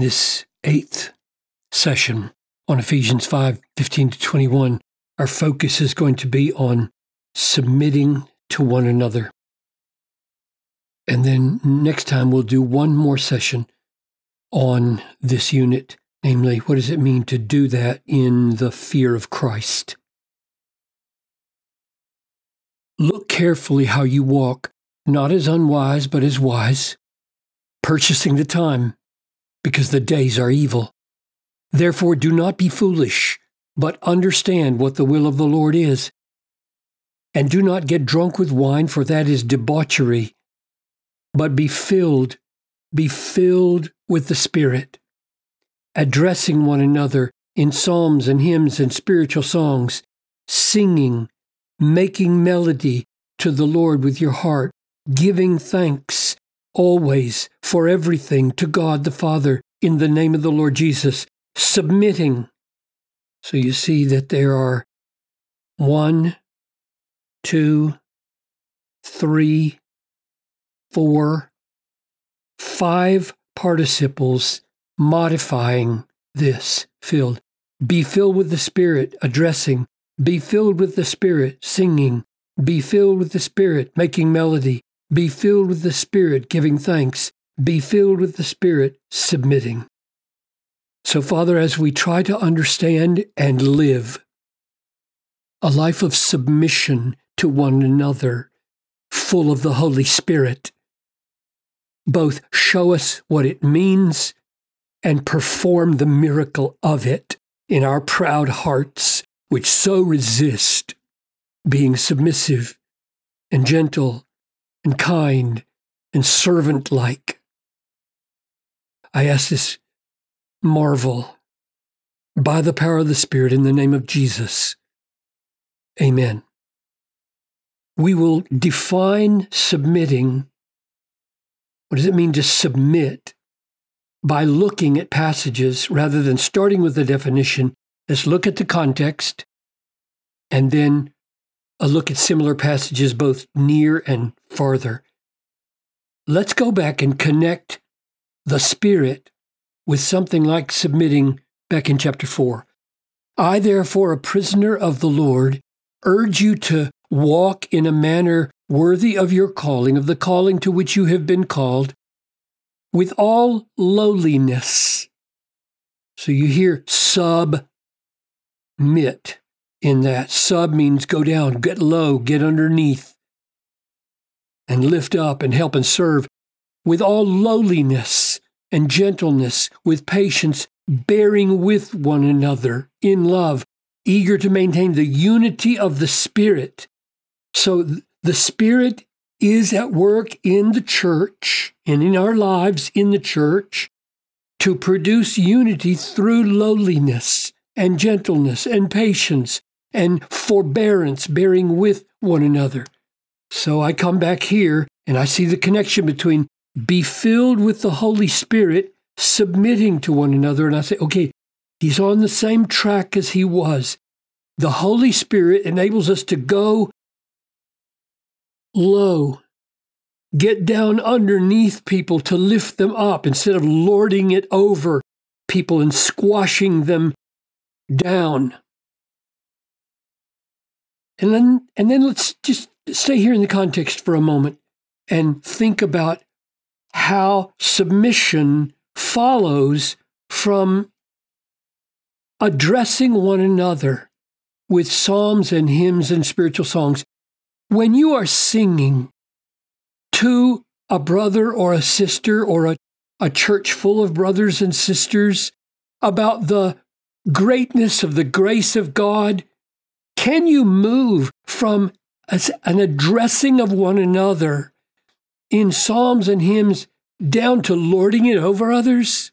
this eighth session on Ephesians 5 15 to 21, our focus is going to be on submitting to one another. And then next time we'll do one more session on this unit, namely, what does it mean to do that in the fear of Christ? Look carefully how you walk, not as unwise, but as wise, purchasing the time, because the days are evil. Therefore, do not be foolish, but understand what the will of the Lord is. And do not get drunk with wine, for that is debauchery, but be filled, be filled with the Spirit, addressing one another in psalms and hymns and spiritual songs, singing, making melody to the Lord with your heart, giving thanks always for everything to God the Father in the name of the Lord Jesus, submitting. So you see that there are one, two, three, four, five participles modifying this filled. Be filled with the Spirit, addressing. Be filled with the Spirit, singing. Be filled with the Spirit, making melody. Be filled with the Spirit, giving thanks. Be filled with the Spirit, submitting. So, Father, as we try to understand and live a life of submission to one another, full of the Holy Spirit, both show us what it means and perform the miracle of it in our proud hearts, which so resist being submissive and gentle and kind and servant like. I ask this marvel by the power of the Spirit in the name of Jesus. Amen. We will define submitting. What does it mean to submit? By looking at passages rather than starting with the definition. Let's look at the context and then a look at similar passages both near and farther. Let's go back and connect the Spirit with something like submitting back in chapter 4. I, therefore, a prisoner of the Lord, urge you to walk in a manner worthy of your calling, of the calling to which you have been called, with all lowliness. So you hear submit in that. Sub means go down, get low, get underneath, and lift up and help and serve with all lowliness and gentleness, with patience, bearing with one another in love, eager to maintain the unity of the Spirit. So the Spirit is at work in the church and in our lives in the church to produce unity through lowliness and gentleness and patience and forbearance, bearing with one another. So I come back here and I see the connection between be filled with the Holy Spirit, submitting to one another. And I say, okay, he's on the same track as he was. The Holy Spirit enables us to go low, get down underneath people to lift them up instead of lording it over people and squashing them down. And then, and then let's just stay here in the context for a moment and think about how submission follows from addressing one another with psalms and hymns and spiritual songs. When you are singing to a brother or a sister or a, a church full of brothers and sisters about the greatness of the grace of God can you move from an addressing of one another in psalms and hymns down to lording it over others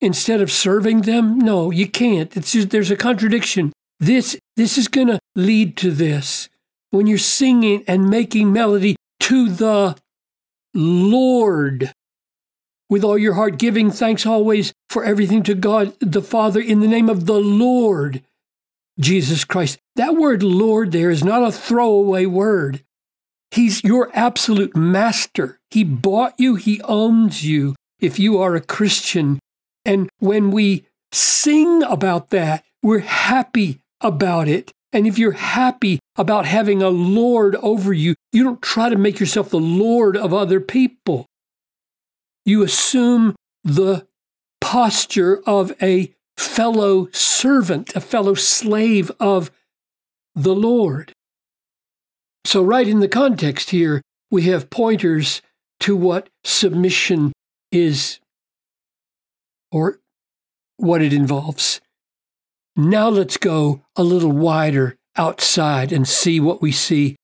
instead of serving them? No, you can't. It's just, there's a contradiction. This this is going to lead to this. When you're singing and making melody to the Lord with all your heart, giving thanks always for everything to God the Father in the name of the Lord Jesus Christ. That word Lord there is not a throwaway word. He's your absolute master. He bought you, He owns you if you are a Christian. And when we sing about that, we're happy about it. And if you're happy about having a Lord over you, you don't try to make yourself the Lord of other people. You assume the posture of a fellow servant, a fellow slave of the Lord. So, right in the context here, we have pointers to what submission is or what it involves. Now let's go a little wider outside and see what we see.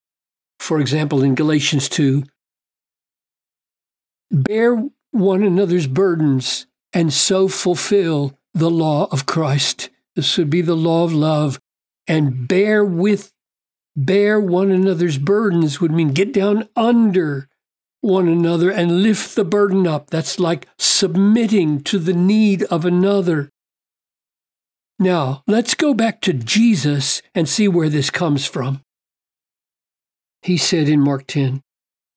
For example, in Galatians 2 bear one another's burdens and so fulfill the law of Christ. This would be the law of love. And bear with, bear one another's burdens would mean get down under one another and lift the burden up. That's like submitting to the need of another. Now, let's go back to Jesus and see where this comes from. He said in Mark 10,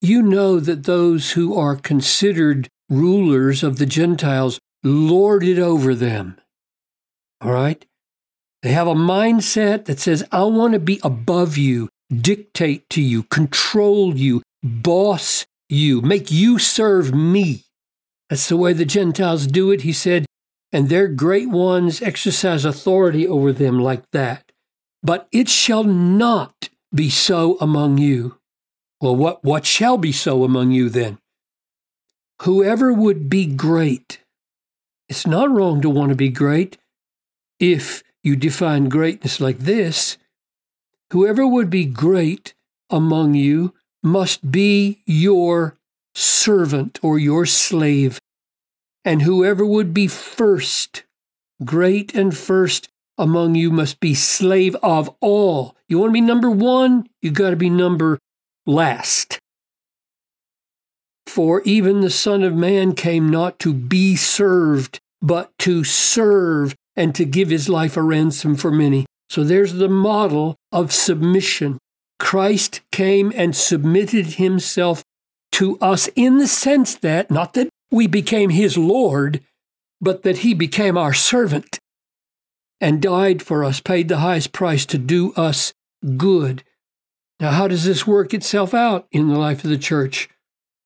You know that those who are considered rulers of the Gentiles lord it over them. All right? They have a mindset that says, I want to be above you, dictate to you, control you, boss you, make you serve me. That's the way the Gentiles do it. He said, and their great ones exercise authority over them like that. But it shall not be so among you. Well, what, what shall be so among you then? Whoever would be great, it's not wrong to want to be great if you define greatness like this. Whoever would be great among you must be your servant or your slave. And whoever would be first, great and first among you, must be slave of all. You want to be number one? You got to be number last. For even the Son of Man came not to be served, but to serve and to give his life a ransom for many. So there's the model of submission. Christ came and submitted himself to us in the sense that, not that we became his Lord, but that he became our servant and died for us, paid the highest price to do us good. Now, how does this work itself out in the life of the church?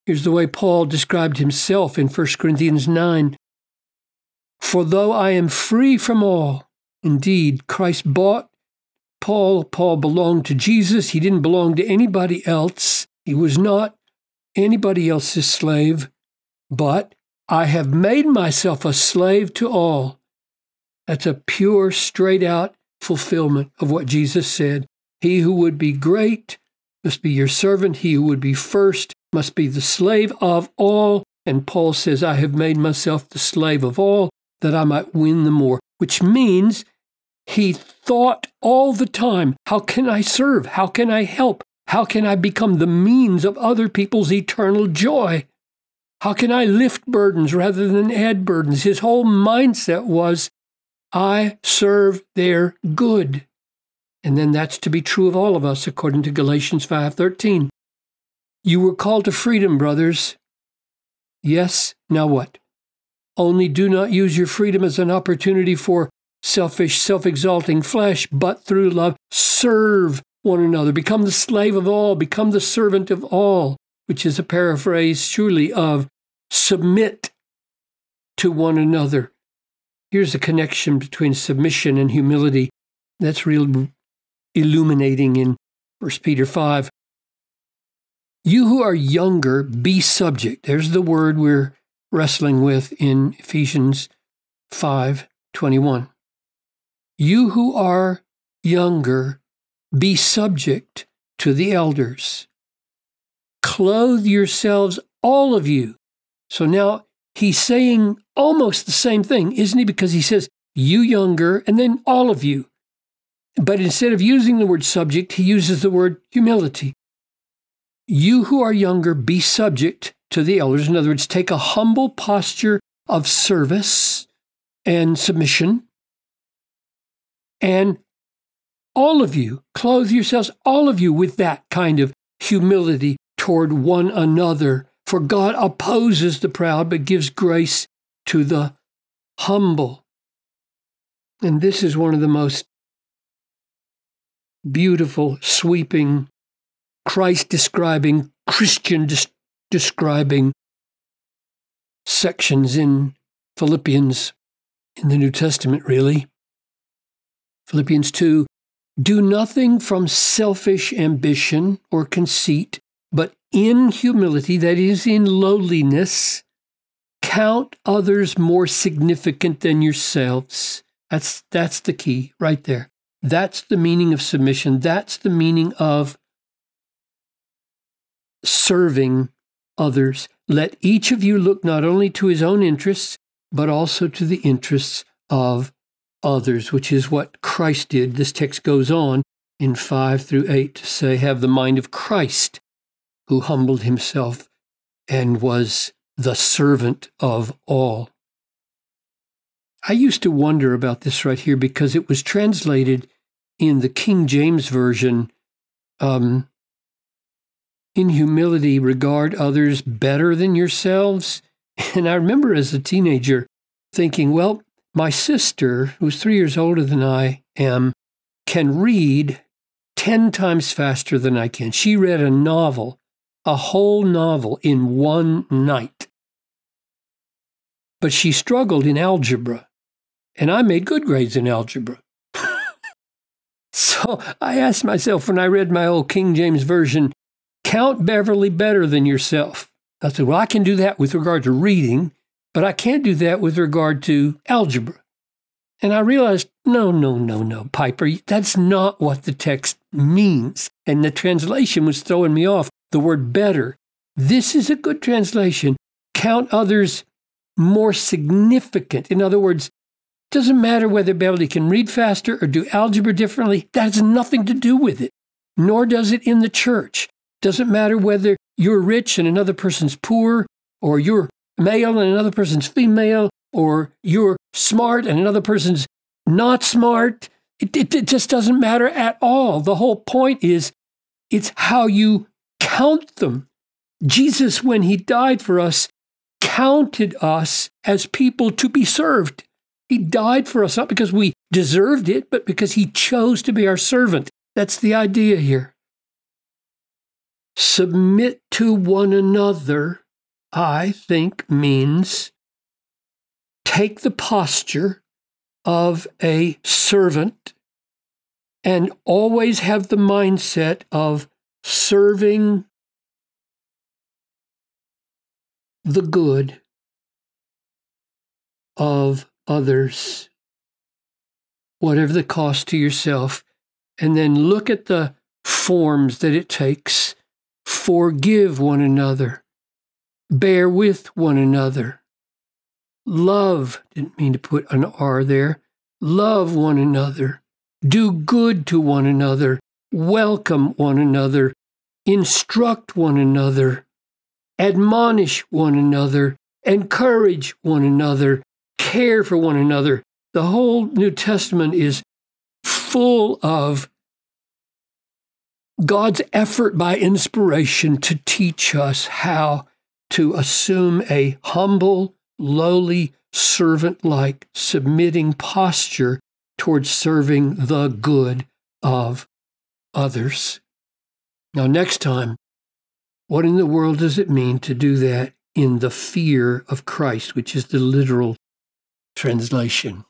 Here's the way Paul described himself in 1 Corinthians 9 For though I am free from all, indeed, Christ bought Paul. Paul belonged to Jesus. He didn't belong to anybody else. He was not anybody else's slave, but I have made myself a slave to all. That's a pure, straight out fulfillment of what Jesus said. He who would be great must be your servant. He who would be first must be the slave of all. And Paul says, I have made myself the slave of all that I might win the more, which means he thought all the time, how can I serve? How can I help? How can I become the means of other people's eternal joy? How can I lift burdens rather than add burdens? His whole mindset was, I serve their good. And then that's to be true of all of us according to Galatians 5:13. You were called to freedom, brothers. Yes, now what? Only do not use your freedom as an opportunity for selfish, self exalting flesh, but through love, serve one another. Become the slave of all, become the servant of all, which is a paraphrase, surely, of submit to one another. Here's a connection between submission and humility. That's real illuminating in 1 Peter 5. You who are younger, be subject. There's the word we're wrestling with in Ephesians 5 21. You who are younger, be subject to the elders. Clothe yourselves, all of you. So now he's saying almost the same thing, isn't he? Because he says, you younger, and then all of you. But instead of using the word subject, he uses the word humility. You who are younger, be subject to the elders. In other words, take a humble posture of service and submission. And all of you, clothe yourselves, all of you, with that kind of humility toward one another. For God opposes the proud, but gives grace to the humble. And this is one of the most beautiful, sweeping, Christ describing, Christian des- describing sections in Philippians in the New Testament, really. Philippians 2 Do nothing from selfish ambition or conceit, but in humility, that is, in lowliness, count others more significant than yourselves. That's, that's the key right there. That's the meaning of submission. That's the meaning of serving others. Let each of you look not only to his own interests, but also to the interests of others, which is what Christ did. This text goes on in 5 through 8 to say, Have the mind of Christ, who humbled himself and was the servant of all. I used to wonder about this right here because it was translated in the King James Version um, in humility, regard others better than yourselves. And I remember as a teenager thinking, well, my sister, who's three years older than I am, can read 10 times faster than I can. She read a novel, a whole novel, in one night. But she struggled in algebra, and I made good grades in algebra. so I asked myself when I read my old King James Version, count Beverly better than yourself. I said, well, I can do that with regard to reading, but I can't do that with regard to algebra. And I realized, no, no, no, no, Piper, that's not what the text means. And the translation was throwing me off. The word better. This is a good translation. Count others more significant. In other words, doesn't matter whether Beverly can read faster or do algebra differently. That has nothing to do with it. Nor does it in the church. Doesn't matter whether you're rich and another person's poor, or you're male and another person's female, or you're smart and another person's not smart. It, it, it, just doesn't matter at all. The whole point is it's how you count them. Jesus, when he died for us, counted us as people to be served. He died for us not because we deserved it, but because he chose to be our servant. That's the idea here. Submit to one another, I think, means take the posture of a servant and always have the mindset of serving the good of others, whatever the cost to yourself, and then look at the forms that it takes Forgive one another. Bear with one another. Love, didn't mean to put an R there. Love one another. Do good to one another. Welcome one another. Instruct one another. Admonish one another. Encourage one another. Care for one another. The whole New Testament is full of God's effort by inspiration to teach us how to assume a humble, lowly, servant like, submitting posture towards serving the good of others. Now, next time, what in the world does it mean to do that in the fear of Christ, which is the literal translation?